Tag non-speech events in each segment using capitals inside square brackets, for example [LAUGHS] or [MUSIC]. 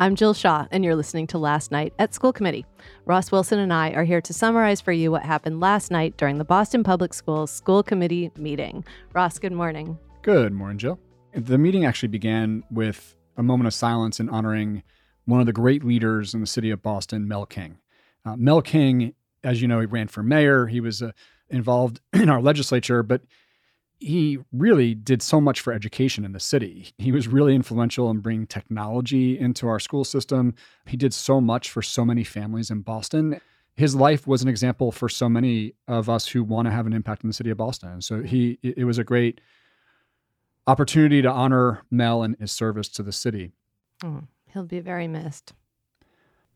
I'm Jill Shah, and you're listening to Last Night at School Committee. Ross Wilson and I are here to summarize for you what happened last night during the Boston Public Schools School Committee meeting. Ross, good morning. Good morning, Jill. The meeting actually began with a moment of silence in honoring one of the great leaders in the city of Boston, Mel King. Uh, Mel King, as you know, he ran for mayor. He was uh, involved [CLEARS THROAT] in our legislature, but he really did so much for education in the city. He was really influential in bringing technology into our school system. He did so much for so many families in Boston. His life was an example for so many of us who want to have an impact in the city of Boston. So he it was a great opportunity to honor Mel and his service to the city. Oh, he'll be very missed.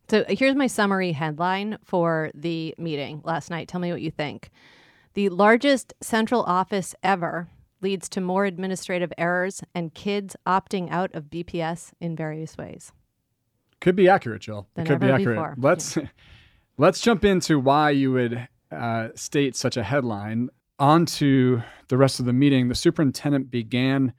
So here's my summary headline for the meeting last night. Tell me what you think. The largest central office ever leads to more administrative errors and kids opting out of BPS in various ways. Could be accurate, Jill. Than it could be accurate. before. Let's [LAUGHS] let's jump into why you would uh, state such a headline. On to the rest of the meeting. The superintendent began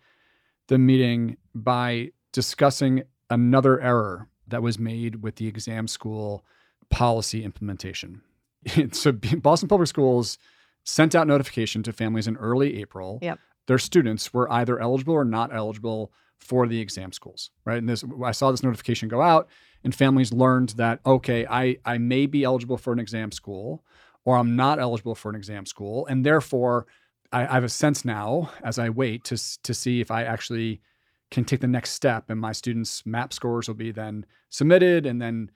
the meeting by discussing another error that was made with the exam school policy implementation. [LAUGHS] so Boston Public Schools sent out notification to families in early April. Yep. Their students were either eligible or not eligible for the exam schools, right? And this I saw this notification go out and families learned that okay, I I may be eligible for an exam school or I'm not eligible for an exam school and therefore I, I have a sense now as I wait to to see if I actually can take the next step and my students map scores will be then submitted and then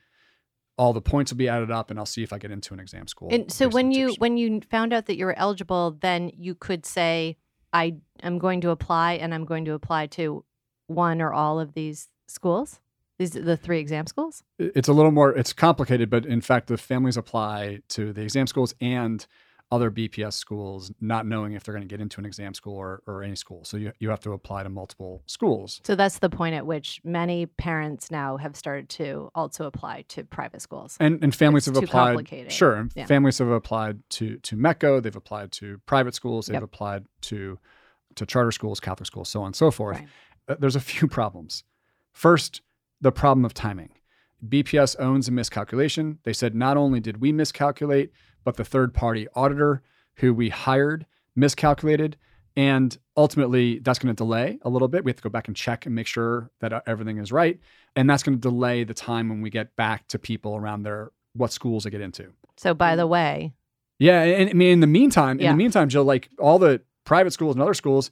all the points will be added up and I'll see if I get into an exam school. And so when you when you found out that you were eligible, then you could say, I am going to apply and I'm going to apply to one or all of these schools. These the three exam schools. it's a little more it's complicated but in fact the families apply to the exam schools and other bps schools not knowing if they're going to get into an exam school or, or any school so you, you have to apply to multiple schools So that's the point at which many parents now have started to also apply to private schools. and, and families It's have applied complicated. sure Yeah. families have applied to to METCO they've applied to private schools they've Yep. applied to to charter schools catholic schools so on and so forth Right. uh, there's a few [LAUGHS] problems. First, the problem of timing. BPS owns a miscalculation. They said not only did we miscalculate, but the third party auditor who we hired miscalculated. And ultimately, that's going to delay a little bit. We have to go back and check and make sure that uh, everything is right. And that's going to delay the time when we get back to people around their what schools they get into. So by the way, Yeah, and I mean, in the meantime, in the meantime, Jill, like all the private schools and other schools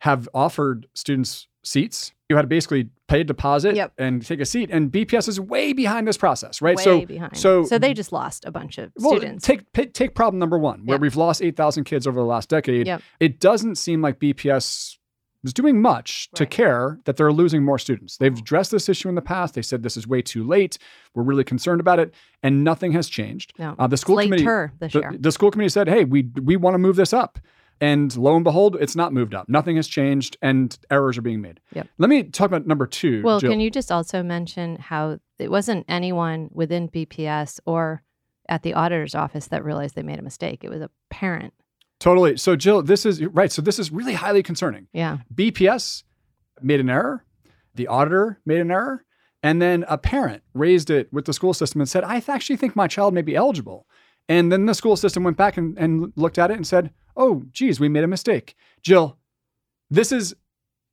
have offered students seats. You had to basically pay a deposit Yep. and take a seat, and BPS is way behind this process, right? way so, behind. so, so they just lost a bunch of well, students. take take problem number one, where Yep. we've lost eight thousand kids over the last decade. Yep. It doesn't seem like BPS is doing much to care that they're losing more students. They've addressed this issue in the past. They said this is way too late. We're really concerned about it, and nothing has changed. no, Uh, the school committee the, the school committee said, "Hey, we we want to move this up," and lo and behold, it's not moved up. Nothing has changed, and errors are being made. Yep. Let me talk about number two. Well, Jill. can you just also mention how it wasn't anyone within BPS or at the auditor's office that realized they made a mistake? It was a parent. totally. So, Jill, this is right. So, this is really highly concerning. Yeah. BPS made an error. The auditor made an error. And then a parent raised it with the school system and said, I actually think my child may be eligible. And then the school system went back and, and looked at it and said, Oh, geez, we made a mistake. Jill, this is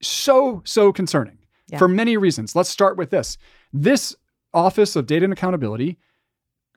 so, so concerning Yeah. for many reasons. Let's start with this. This Office of Data and Accountability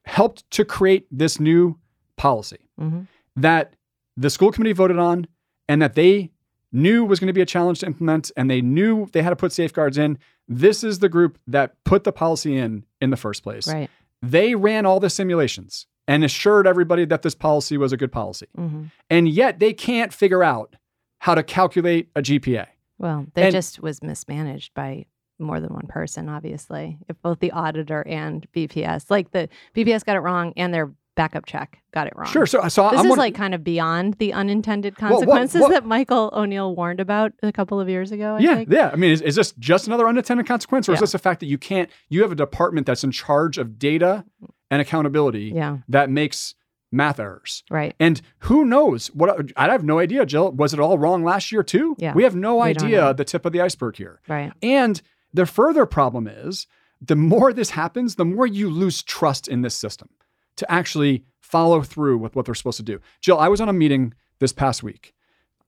helped to create this new policy hmm that the school committee voted on and that they knew was going to be a challenge to implement and they knew they had to put safeguards in. This is the group that put the policy in in the first place. Right. They ran all the simulations and assured everybody that this policy was a good policy. hmm And yet they can't figure out how to calculate a GPA. Well, they And- just was mismanaged by more than one person, obviously. If both the auditor and BPS, like the BPS got it wrong and their backup check got it wrong. Sure. So, so This I'm is like kind of beyond the unintended Well, what- consequences what- that Michael O'Neill warned about a couple of years ago. I yeah, think. yeah. I mean, is, is this just another unintended consequence, or is this the fact that you can't? You have a department that's in charge of data and accountability Yeah. that makes math errors. Right. And who knows what? I have no idea, Jill. Was it all wrong last year too? Yeah, we have no we idea the tip of the iceberg here. Right. And the further problem is the more this happens, the more you lose trust in this system to actually follow through with what they're supposed to do. Jill, I was on a meeting this past week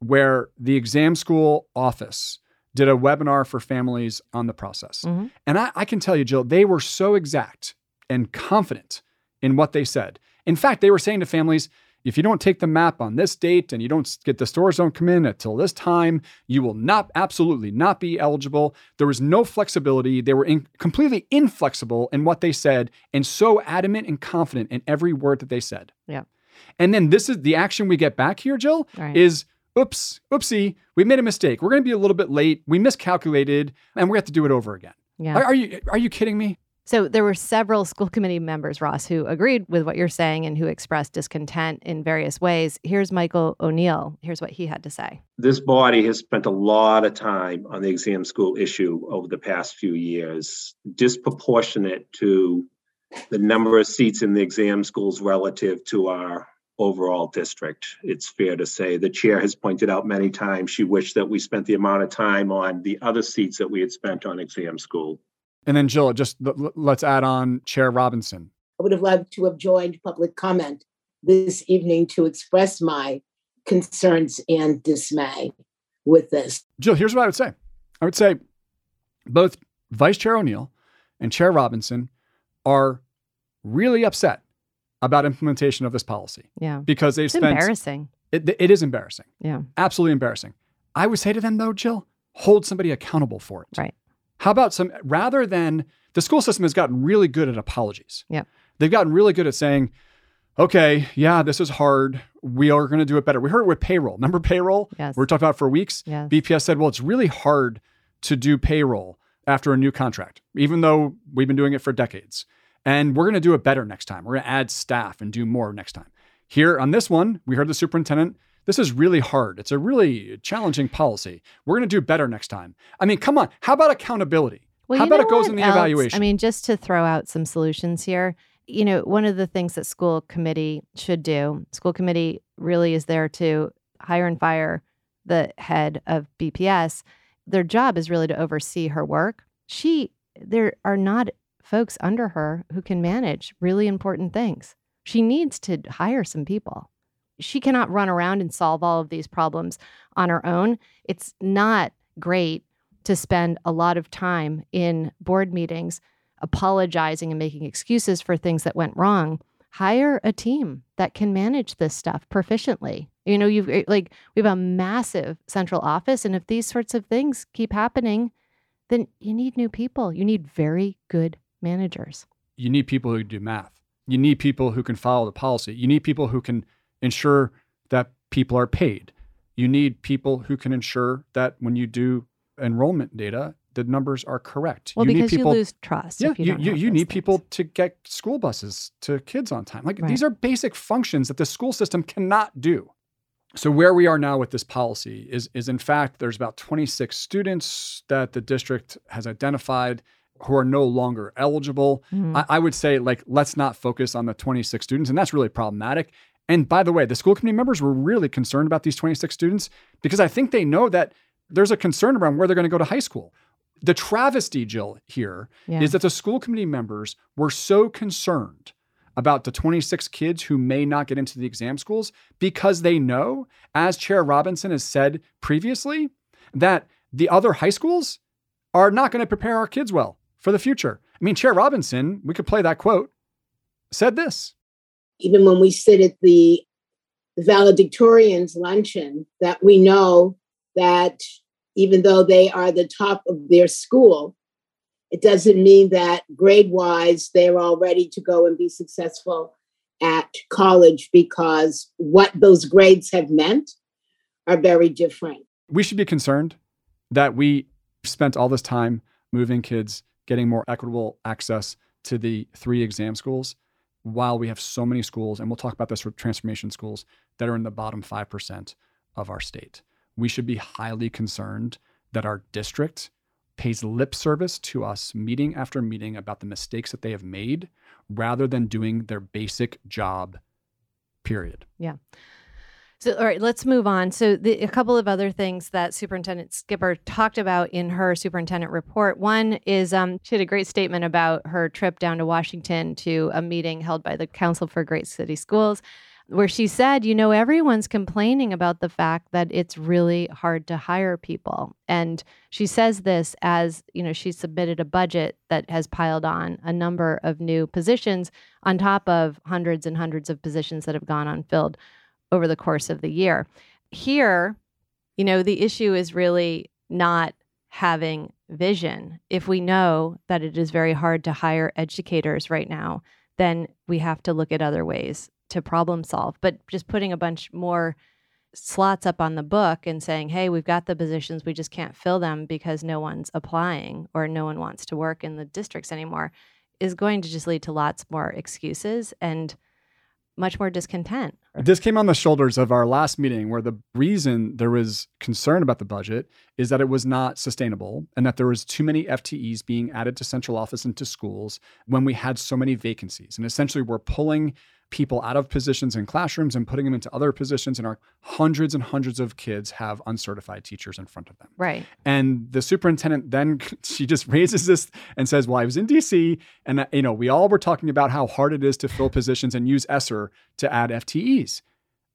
where the exam school office did a webinar for families on the process. Mm-hmm. And I, I, can tell you, Jill, they were so exact and confident in what they said. In fact, they were saying to families, if you don't take the map on this date and you don't get the stores don't come in until this time, you will not absolutely not be eligible. There was no flexibility. They were in, completely inflexible in what they said and so adamant and confident in every word that they said. Yeah. And then this is the action we get back here, Jill, right. is oops, oopsie, we made a mistake. We're going to be a little bit late. We miscalculated and we have to do it over again. Yeah. Are, are you are you kidding me? So there were several school committee members, Ross, who agreed with what you're saying and who expressed discontent in various ways. Here's Michael O'Neill. Here's what he had to say. This body has spent a lot of time on the exam school issue over the past few years, disproportionate to the number of seats in the exam schools relative to our overall district. It's fair to say the chair has pointed out many times she wished that we spent the amount of time on the other seats that we had spent on exam school. And then, Jill, just let's add on Chair Robinson. I would have loved to have joined public comment this evening to express my concerns and dismay with this. Jill, here's what I would say I would say both Vice Chair O'Neill and Chair Robinson are really upset about implementation of this policy. Yeah. Because they've it's spent embarrassing. It, it is embarrassing. Yeah. Absolutely embarrassing. I would say to them though, Jill, hold somebody accountable for it. Right. How about some rather than the school system has gotten really good at apologies. Yeah. They've gotten really good at saying, okay, yeah, this is hard. We are going to do it better. We heard it with payroll. Remember payroll? Yes. We were talking about for weeks. Yes. BPS said, well, it's really hard to do payroll after a new contract, even though we've been doing it for decades. And we're going to do it better next time. We're going to add staff and do more next time. Here on this one, we heard the superintendent. This is really hard. It's a really challenging policy. We're going to do better next time. I mean, come on. How about accountability? Well, How about it goes in the else? evaluation? I mean, just to throw out some solutions here, you know, one of the things that school committee should do, school committee really is there to hire and fire the head of BPS. Their job is really to oversee her work. She, there are not folks under her who can manage really important things. She needs to hire some people. She cannot run around and solve all of these problems on her own. It's not great to spend a lot of time in board meetings apologizing and making excuses for things that went wrong. Hire a team that can manage this stuff proficiently. You know, you've eh, like we have a massive central office, and if these sorts of things keep happening, then you need new people. You need very good managers. You need people who do math. You need people who can follow the policy. You need people who can ensure that people are paid. You need people who can ensure that when you do enrollment data, the numbers are correct. Well, you because need people, you lose trust. Yeah, if you you, don't you, need things. people to get school buses to kids on time. Like Right. these are basic functions that the school system cannot do. So where we are now with this policy is is in fact there's about 26 students that the district has identified who are no longer eligible. Mhm. I, I would say like let's not focus on the 26 students, and that's really problematic. And by the way, the school committee members were really concerned about these 26 students because I think they know that there's a concern around where they're going to go to high school. The travesty, Jill, here is Yeah. that the school committee members were so concerned about the 26 kids who may not get into the exam schools because they know, as Chair Robinson has said previously, that the other high schools are not going to prepare our kids well for the future. I mean, Chair Robinson, we could play that quote, said this. Even when we sit at the valedictorians luncheon, that we know that even though they are the top of their school, it doesn't mean that grade wise they're all ready to go and be successful at college because what those grades have meant are very different. We should be concerned that we spent all this time moving kids, getting more equitable access to the three exam schools, while we have so many schools, and we'll talk about this for transformation schools, that are in the bottom 5% of our state. We should be highly concerned that our district pays lip service to us meeting after meeting about the mistakes that they have made rather than doing their basic job, period. So, all right, let's move on. So, the, a couple of other things that Superintendent Skipper talked about in her superintendent report. One is um, she had a great statement about her trip down to Washington to a meeting held by the Council for Great City Schools, where she said, you know, everyone's complaining about the fact that it's really hard to hire people. And she says this as, you know, she submitted a budget that has piled on a number of new positions on top of hundreds and hundreds of positions that have gone unfilled over the course of the year. Here, you know, the issue is really not having vision. If we know that it is very hard to hire educators right now, then we have to look at other ways to problem solve. But just putting a bunch more slots up on the book and saying, hey, we've got the positions, we just can't fill them because no one's applying or no one wants to work in the districts anymore is going to just lead to lots more excuses and much more discontent. This came on the shoulders of our last meeting, where the reason there was concern about the budget is that it was not sustainable and that there was too many FTEs being added to central office and to schools when we had so many vacancies. And essentially, we're pulling people out of positions in classrooms and putting them into other positions and our hundreds and hundreds of kids have uncertified teachers in front of them. Right. And the superintendent then [LAUGHS] she just raises this and says well i was in dc and uh, you know we all were talking about how hard it is to fill positions and use ESSER to add ftes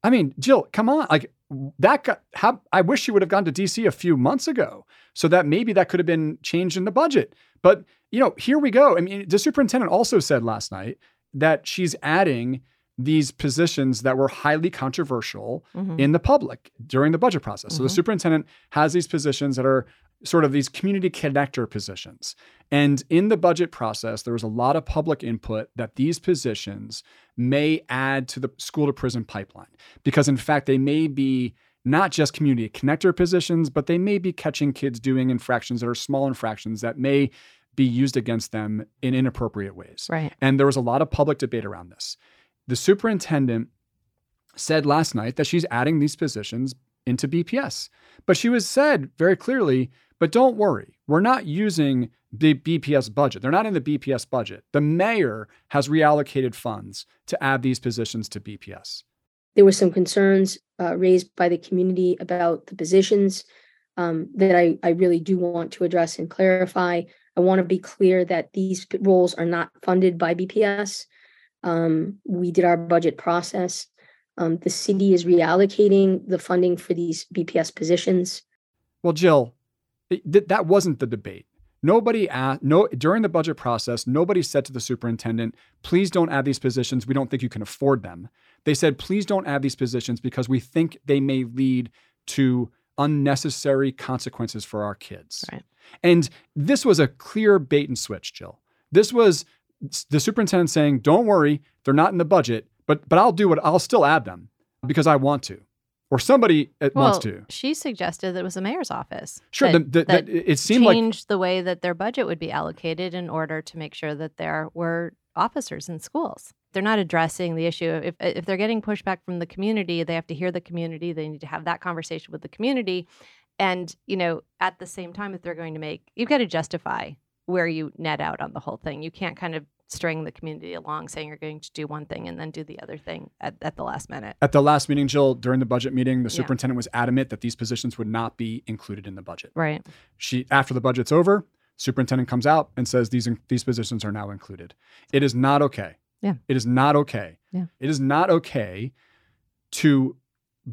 i mean jill come on like that got how i wish she would have gone to dc a few months ago so that maybe that could have been changed in the budget. But you know here we go. I mean the superintendent also said last night that she's adding these positions that were highly controversial mm-hmm. in the public during the budget process. Mm-hmm. So the mm-hmm. superintendent has these positions that are sort of these community connector positions. And in the budget process, there was a lot of public input that these positions may add to the school to prison pipeline because, in fact, they may be not just community connector positions, but they may be catching kids doing infractions that are small infractions that may be used against them in inappropriate ways. Right. And there was a lot of public debate around this. The superintendent said last night that she's adding these positions into BPS. But she was said very clearly, but don't worry, we're not using the BPS budget. They're not in the BPS budget. The mayor has reallocated funds to add these positions to BPS. There were some concerns uh, raised by the community about the positions um, that I, I really do want to address and clarify. I want to be clear that these roles are not funded by BPS. Um, we did our budget process. Um, the city is reallocating the funding for these BPS positions. Well, Jill, th- that wasn't the debate. Nobody asked, no, during the budget process, nobody said to the superintendent, please don't add these positions. We don't think you can afford them. They said, please don't add these positions because we think they may lead to unnecessary consequences for our kids. Right. And this was a clear bait and switch, Jill. This was the superintendent saying, "Don't worry, they're not in the budget, but but I'll do what I'll still add them because I want to." Or somebody uh, well, wants to. She suggested that it was the mayor's office. Sure, that, the, the, that it seemed changed like the way that their budget would be allocated in order to make sure that there were officers in schools. They're not addressing the issue. If if they're getting pushback from the community, they have to hear the community. They need to have that conversation with the community, and you know, at the same time, if they're going to make, you've got to justify where you net out on the whole thing. You can't kind of string the community along saying you're going to do one thing and then do the other thing at, at the last minute. At the last meeting, Jill, during the budget meeting, the superintendent yeah. was adamant that these positions would not be included in the budget. Right. She after the budget's over, superintendent comes out and says these these positions are now included. It is not okay. Yeah. It is not okay. Yeah. It is not okay to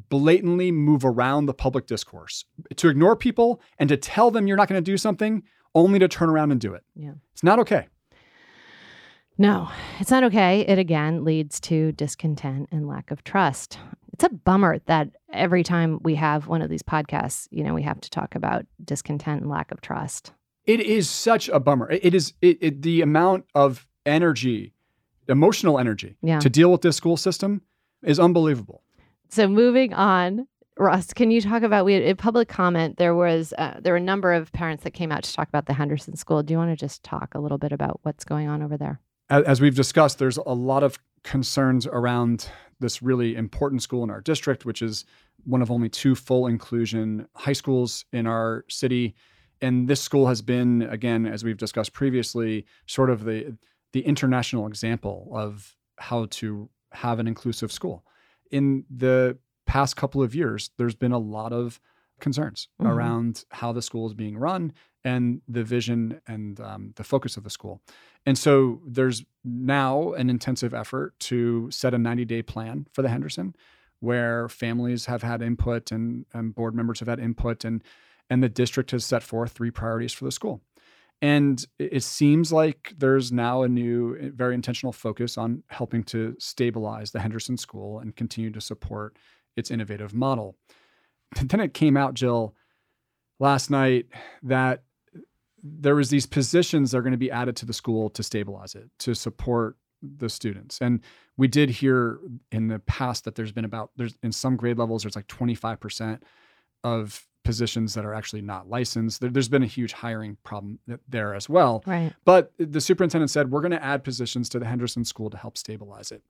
blatantly move around the public discourse, to ignore people and to tell them you're not going to do something only to turn around and do it. Yeah. It's not okay. No, it's not okay. It again leads to discontent and lack of trust. It's a bummer that every time we have one of these podcasts, you know, we have to talk about discontent and lack of trust. It is such a bummer. It is it, it, the amount of energy, emotional energy yeah. to deal with this school system is unbelievable. So moving on, Ross, can you talk about we had a public comment? There was uh, there were a number of parents that came out to talk about the Henderson School. Do you want to just talk a little bit about what's going on over there? as we've discussed, there's a lot of concerns around this really important school in our district, which is one of only two full inclusion high schools in our city. And this school has been, again, as we've discussed previously, sort of the the international example of how to have an inclusive school. In the past couple of years, there's been a lot of concerns Mhm. around how the school is being run and the vision and um, the focus of the school. And so there's now an intensive effort to set a 90 day plan for the Henderson where families have had input and, and board members have had input and and the district has set forth three priorities for the school. And it seems like there's now a new, eh, very intentional focus on helping to stabilize the Henderson School and continue to support its innovative model. But [LAUGHS] then it came out, Jill, last night that there was these positions that are going to be added to the school to stabilize it, to support the students. And we did hear in the past that there's been about there's in some grade levels there's like 25% of positions that are actually not licensed. There, has been a huge hiring problem there as well. Right. But the superintendent said, we're going to add positions to the Henderson School to help stabilize it.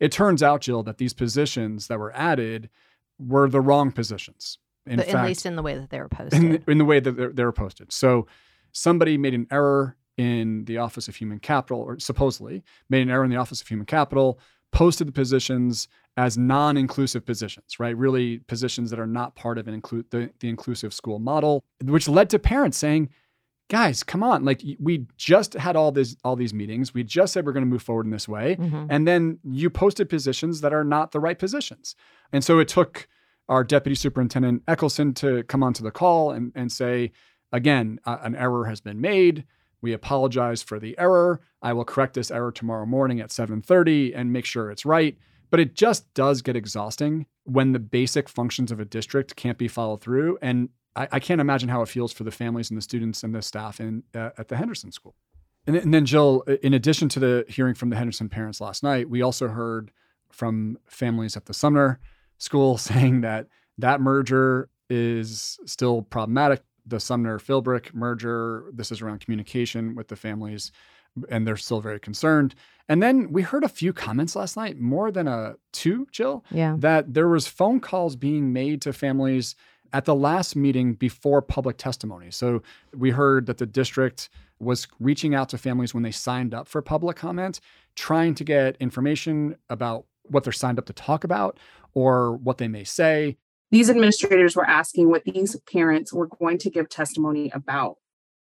It turns out, Jill, that these positions that were added were the wrong positions. In but fact, at least in the way that they were posted. in the, in the way that they were posted. So somebody made an error in the Office of Human Capital, or supposedly made an error in the Office of Human Capital, posted the positions as non-inclusive positions, right? Really positions that are not part of an include the, the inclusive school model, which led to parents saying, guys, come on. Like we just had all this all these meetings. We just said we're going to move forward in this way. Mhm. And then you posted positions that are not the right positions. And so it took our deputy superintendent Echelson to come onto the call and, and say, again, uh, an error has been made. We apologize for the error. I will correct this error tomorrow morning at 7:30 and make sure it's right. But it just does get exhausting when the basic functions of a district can't be followed through. And I, I can't imagine how it feels for the families and the students and the staff in, uh, at the Henderson School. And, and then, Jill, in addition to the hearing from the Henderson parents last night, we also heard from families at the Sumner School [LAUGHS] saying that that merger is still problematic. The Sumner Philbrick merger, this is around communication with the families, and they're still very concerned. And then we heard a few comments last night, more than a two, Jill, Yeah. that there was phone calls being made to families at the last meeting before public testimony. So we heard that the district was reaching out to families when they signed up for public comment, trying to get information about what they're signed up to talk about or what they may say. These administrators were asking what these parents were going to give testimony about.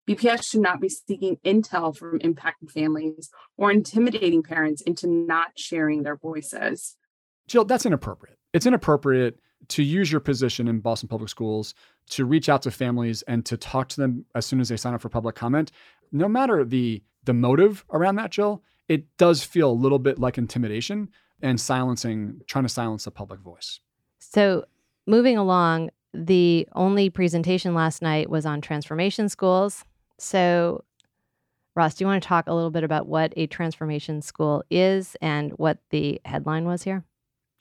BPS should not be seeking intel from impacted families or intimidating parents into not sharing their voices. Jill, that's inappropriate. It's inappropriate to use your position in Boston Public Schools to reach out to families and to talk to them as soon as they sign up for public comment. No matter the the motive around that, Jill, it does feel a little bit like intimidation and silencing, trying to silence the public voice. So, moving along, the only presentation last night was on transformation schools. So, Ross, do you want to talk a little bit about what a transformation school is and what the headline was here?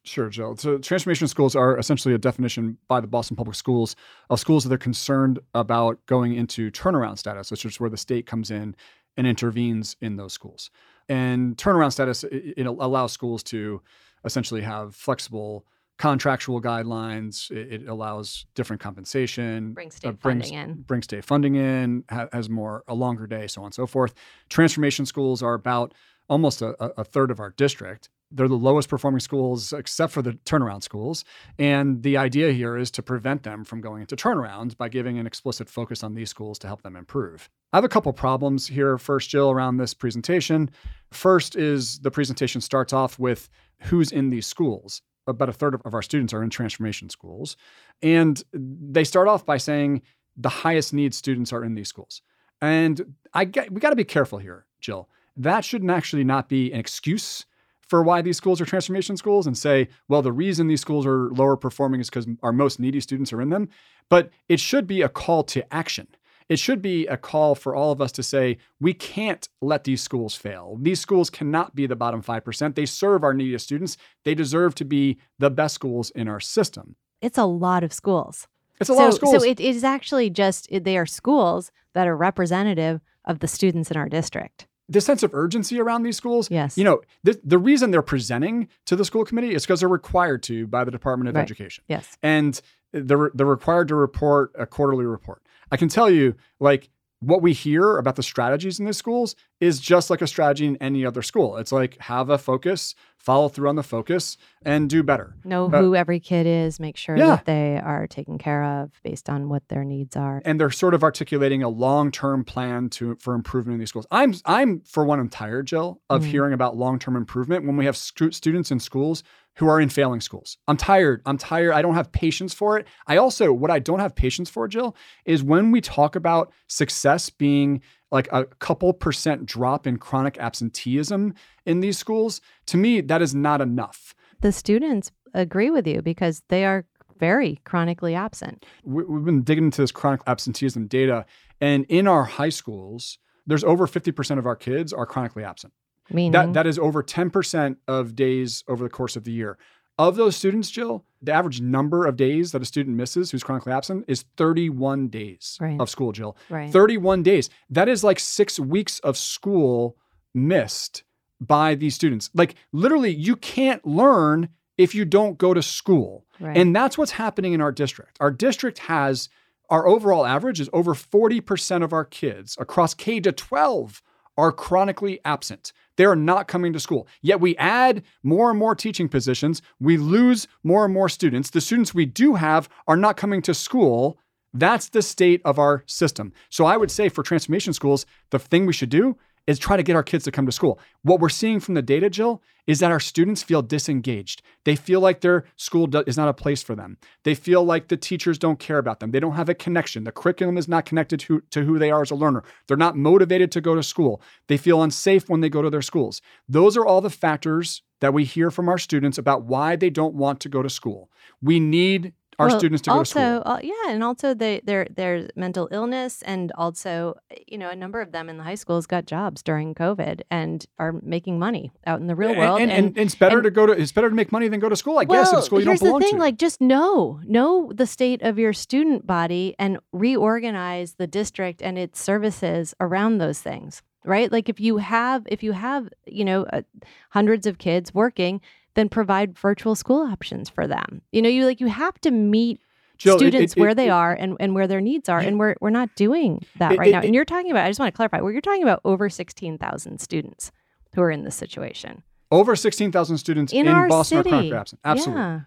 Sure, Jill. So, transformation schools are essentially a definition by the Boston Public Schools of schools that are concerned about going into turnaround status, which is where the state comes in and intervenes in those schools. And turnaround status it, it allows schools to essentially have flexible contractual guidelines. It, it allows different compensation, Bring state uh, brings- funding in. bring state funding in, ha- has more a longer day, so on and so forth. Transformation schools are about almost a, a a third of our district. They're the lowest performing schools, except for the turnaround schools. And the idea here is to prevent them from going into turnarounds by giving an explicit focus on these schools to help them improve. I have a couple problems here, first, Jill, around this presentation. First is the presentation starts off with who's in these schools. About a third of our students are in transformation schools. And they start off by saying the highest need students are in these schools. And I get, we got to be careful here, Jill. That shouldn't actually not be an excuse for why these schools are transformation schools and say, well, the reason these schools are lower performing is because our most needy students are in them. But it should be a call to action. It should be a call for all of us to say, we can't let these schools fail. These schools cannot be the bottom 5%. They serve our neediest students. They deserve to be the best schools in our system. It's a lot of schools. It's a so, lot of schools. So it is actually just they are schools that are representative of the students in our district. the sense of urgency around these schools. Yes. You know, the, the reason they're presenting to the school committee is because they're required to by the Department of Right. Education. Yes. And they're, they're required to report a quarterly report. I can tell you, like, what we hear about the strategies in these schools is just like a strategy in any other school. It's like have a focus, follow through on the focus, and do better. Know Uh, who every kid is, make sure Yeah. that they are taken care of based on what their needs are. And they're sort of articulating a long-term plan to for improvement in these schools. I'm I'm for one I'm tired, Jill, of Mhm. hearing about long-term improvement when we have stu- students in schools who are in failing schools. I'm tired. I'm tired. I don't have patience for it. I also what I don't have patience for, Jill, is when we talk about success being like a couple percent drop in chronic absenteeism in these schools, to me that is not enough. The students agree with you because they are very chronically absent. we- we've been digging into this chronic absenteeism data, and in our high schools, there's over 50% of our kids are chronically absent. Meaning, That that is over 10% of days over the course of the year. Of those students, Jill, the average number of days that a student misses who's chronically absent is 31 days Right. of school, Jill. right. 31 days. That is like six weeks of school missed by these students. Like literally, you can't learn if you don't go to school. right. And that's what's happening in our district. Our district has our overall average is over 40% of our kids across K to 12 are chronically absent. They are not coming to school. Yet we add more and more teaching positions. We lose more and more students. The students we do have are not coming to school. That's the state of our system. So I would say for transformation schools, the thing we should do is try to get our kids to come to school. What we're seeing from the data, Jill, is that our students feel disengaged. They feel like their school do- is not a place for them. They feel like the teachers don't care about them. They don't have a connection. The curriculum is not connected to, to who they are as a learner. They're not motivated to go to school. They feel unsafe when they go to their schools. Those are all the factors that we hear from our students about why they don't want to go to school. We need our Well, students to go to also, school. uh, yeah, and also they, their their mental illness, and also, you know, a number of them in the high schools got jobs during COVID and are making money out in the real world. and, and, and it's better and- to go to it's better to make money than go to school. I guess well, in school you here's don't belong the thing: to. like, just know know the state of your student body and reorganize the district and its services around those things. Right? Like, if you have if you have you know uh, hundreds of kids working, then provide virtual school options for them. You know, you like you have to meet Jill, students it- where it- they it- are and, and where their needs are. And we're we're not doing that It- right it- now. it- And you're talking about, I just want to clarify, well, you're talking about over 16,000 students who are in this situation. Over 16,000 students In in, Boston city. are chronically absent. Absolutely. Yeah.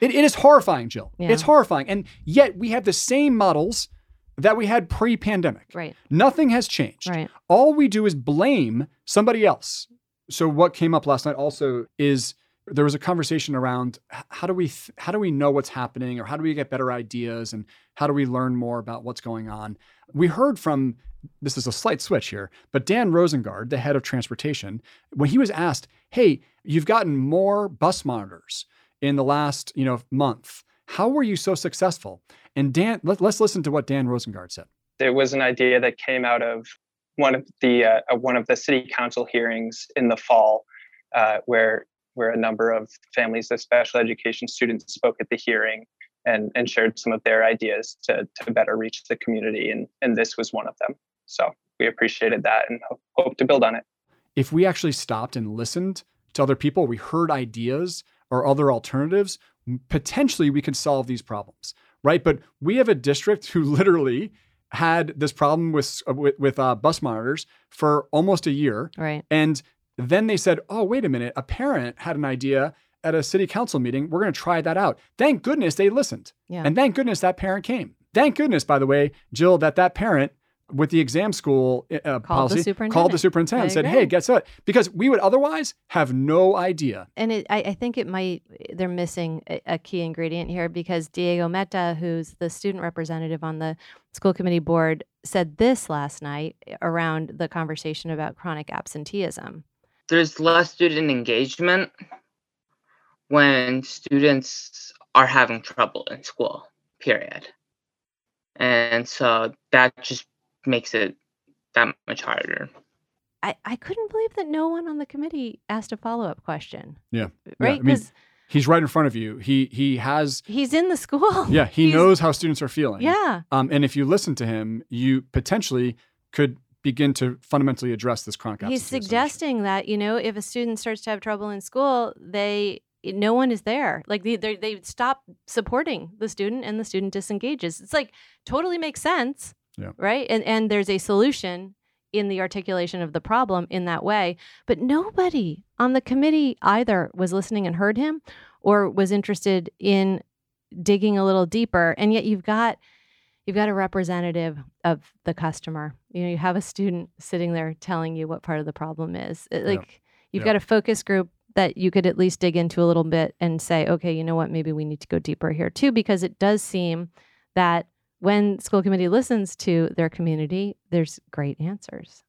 It, it is horrifying, Jill. Yeah. It's horrifying. And yet we have the same models that we had pre pandemic. Right. Nothing has changed. Right. All we do is blame somebody else. So what came up last night also is there was a conversation around how do we th- how do we know what's happening or how do we get better ideas and how do we learn more about what's going on. We heard from this is a slight switch here, but Dan Rosengard, the head of transportation, when he was asked, "Hey, you've gotten more bus monitors in the last, you know, month. How were you so successful?" And Dan, let, let's listen to what Dan Rosengard said. It was an idea that came out of one of the uh, one of the city council hearings in the fall, uh, where where a number of families of special education students spoke at the hearing and and shared some of their ideas to to better reach the community, and and this was one of them. So we appreciated that and ho- hope to build on it. if we actually stopped and listened to other people, we heard ideas or other alternatives, potentially we could solve these problems, right? But we have a district who [LAUGHS] literally had this problem with with, with uh, bus monitors for almost a year, Right. and then they said, "Oh, wait a minute! A parent had an idea at a city council meeting. We're going to try that out." Thank goodness they listened, Yeah. and thank goodness that parent came. Thank goodness, by the way, Jill, that that parent with the exam school uh, the policy called the superintendent. said, "Hey, guess what?" Because we would otherwise have no idea. and it, I, I think it might they're missing a, a key ingredient here because Diego Meta, who's the student representative on the school committee board, said this last night around the conversation about chronic absenteeism. There's less student engagement when students are having trouble in school period and so that just makes it that much harder I, I couldn't believe that no one on the committee asked a follow up question. Yeah. Right? I mean, Because He's right in front of you. He he has he's in the school. [LAUGHS] yeah, he He's- knows how students are feeling. Yeah. Um, and if you listen to him, you potentially could begin to fundamentally address this chronic He's suggesting that, you know, if a student starts to have trouble in school, they no one is there. Like they they they stop supporting the student and the student disengages. It's like totally makes sense. Yeah. Right. And and there's a solution in the articulation of the problem in that way. But nobody on the committee either was listening and heard him or was interested in digging a little deeper. And yet you've got you've got a representative of the customer. You know, you have a student sitting there telling you what part of the problem is. It- Yeah. Like you've Yeah. got a focus group that you could at least dig into a little bit and say, okay, you know what, maybe we need to go deeper here too, because it does seem that when school committee listens to their community, there's great answers.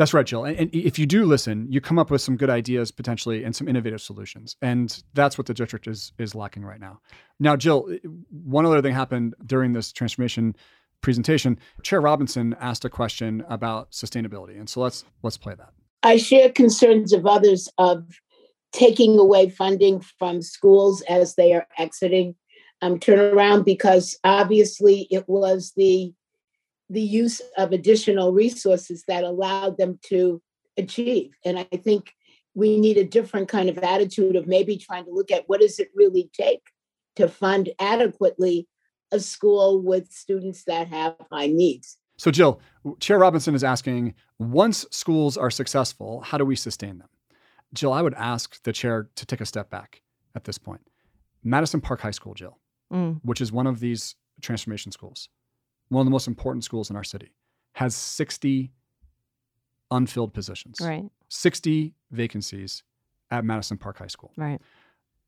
That's right, Jill. And, and if you do listen, you come up with some good ideas potentially and some innovative solutions. And that's what the district is is lacking right now. Now, Jill, one other thing happened during this transformation presentation. Chair Robinson asked a question about sustainability. And so let's let's play that. I share concerns of others of taking away funding from schools as they are exiting um, turnaround because obviously it was the the use of additional resources that allowed them to achieve. And I think we need a different kind of attitude of maybe trying to look at what does it really take to fund adequately a school with students that have high needs. So, Jill, Chair Robinson is asking once schools are successful, how do we sustain them? Jill, I would ask the chair to take a step back at this point. Madison Park High School, Jill, Mm. which is one of these transformation schools, one of the most important schools in our city, has 60 unfilled positions, Right, 60 vacancies at Madison Park High School. right.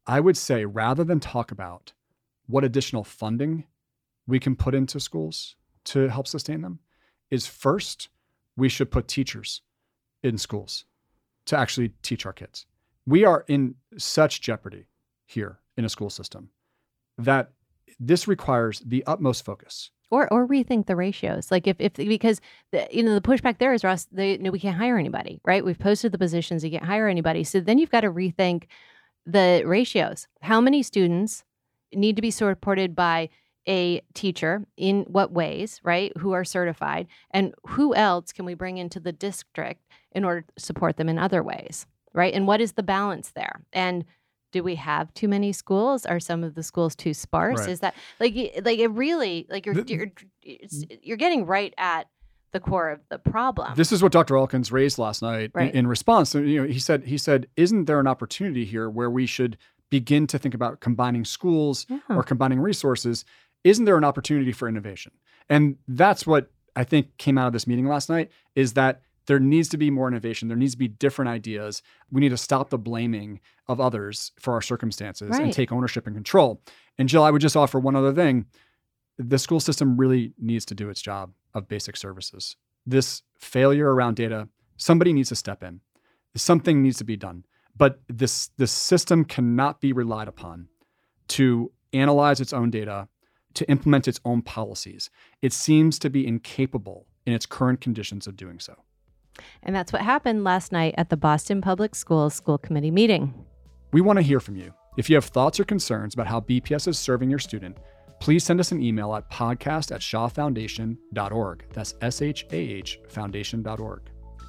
I would say rather than talk about what additional funding we can put into schools to help sustain them, is first we should put teachers in schools to actually teach our kids. We are in such jeopardy here in a school system that this requires the utmost focus. Or or rethink the ratios. Like if if because the, you know the pushback there is Ross, they no we can't hire anybody, right? We've posted the positions, you can't hire anybody. So then you've got to rethink the ratios. How many students need to be supported by a teacher in what ways, right? Who are certified and who else can we bring into the district in order to support them in other ways, right? And what is the balance there? And do we have too many schools? Are some of the schools too sparse? Right. Is that like like it really like you're The- you're you're getting right at the core of the problem. This is what Dr. Alkins raised last night in- Right. in, response. You know, he said he said, "Isn't there an opportunity here where we should begin to think about combining schools Yeah. or combining resources? Isn't there an opportunity for innovation?" And that's what I think came out of this meeting last night is that there needs to be more innovation. There needs to be different ideas. We need to stop the blaming of others for our circumstances and take ownership and control. And Jill, I would just offer one other thing. The school system really needs to do its job of basic services. This failure around data, somebody needs to step in. Something needs to be done. But this this system cannot be relied upon to analyze its own data, to implement its own policies. It seems to be incapable in its current conditions of doing so. And that's what happened last night at the Boston Public Schools school committee meeting. We want to hear from you. If you have thoughts or concerns about how BPS is serving your student, please send us an email at podcast at shahfoundation.org. That's S H A H foundation.org.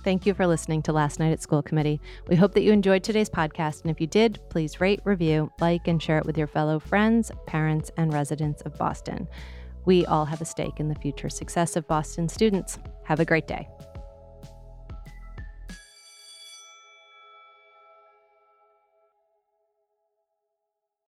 Thank you for listening to Last Night at School Committee. We hope that you enjoyed today's podcast. And if you did, please rate, review, like, and share it with your fellow friends, parents, and residents of Boston. We all have a stake in the future success of Boston students. Have a great day.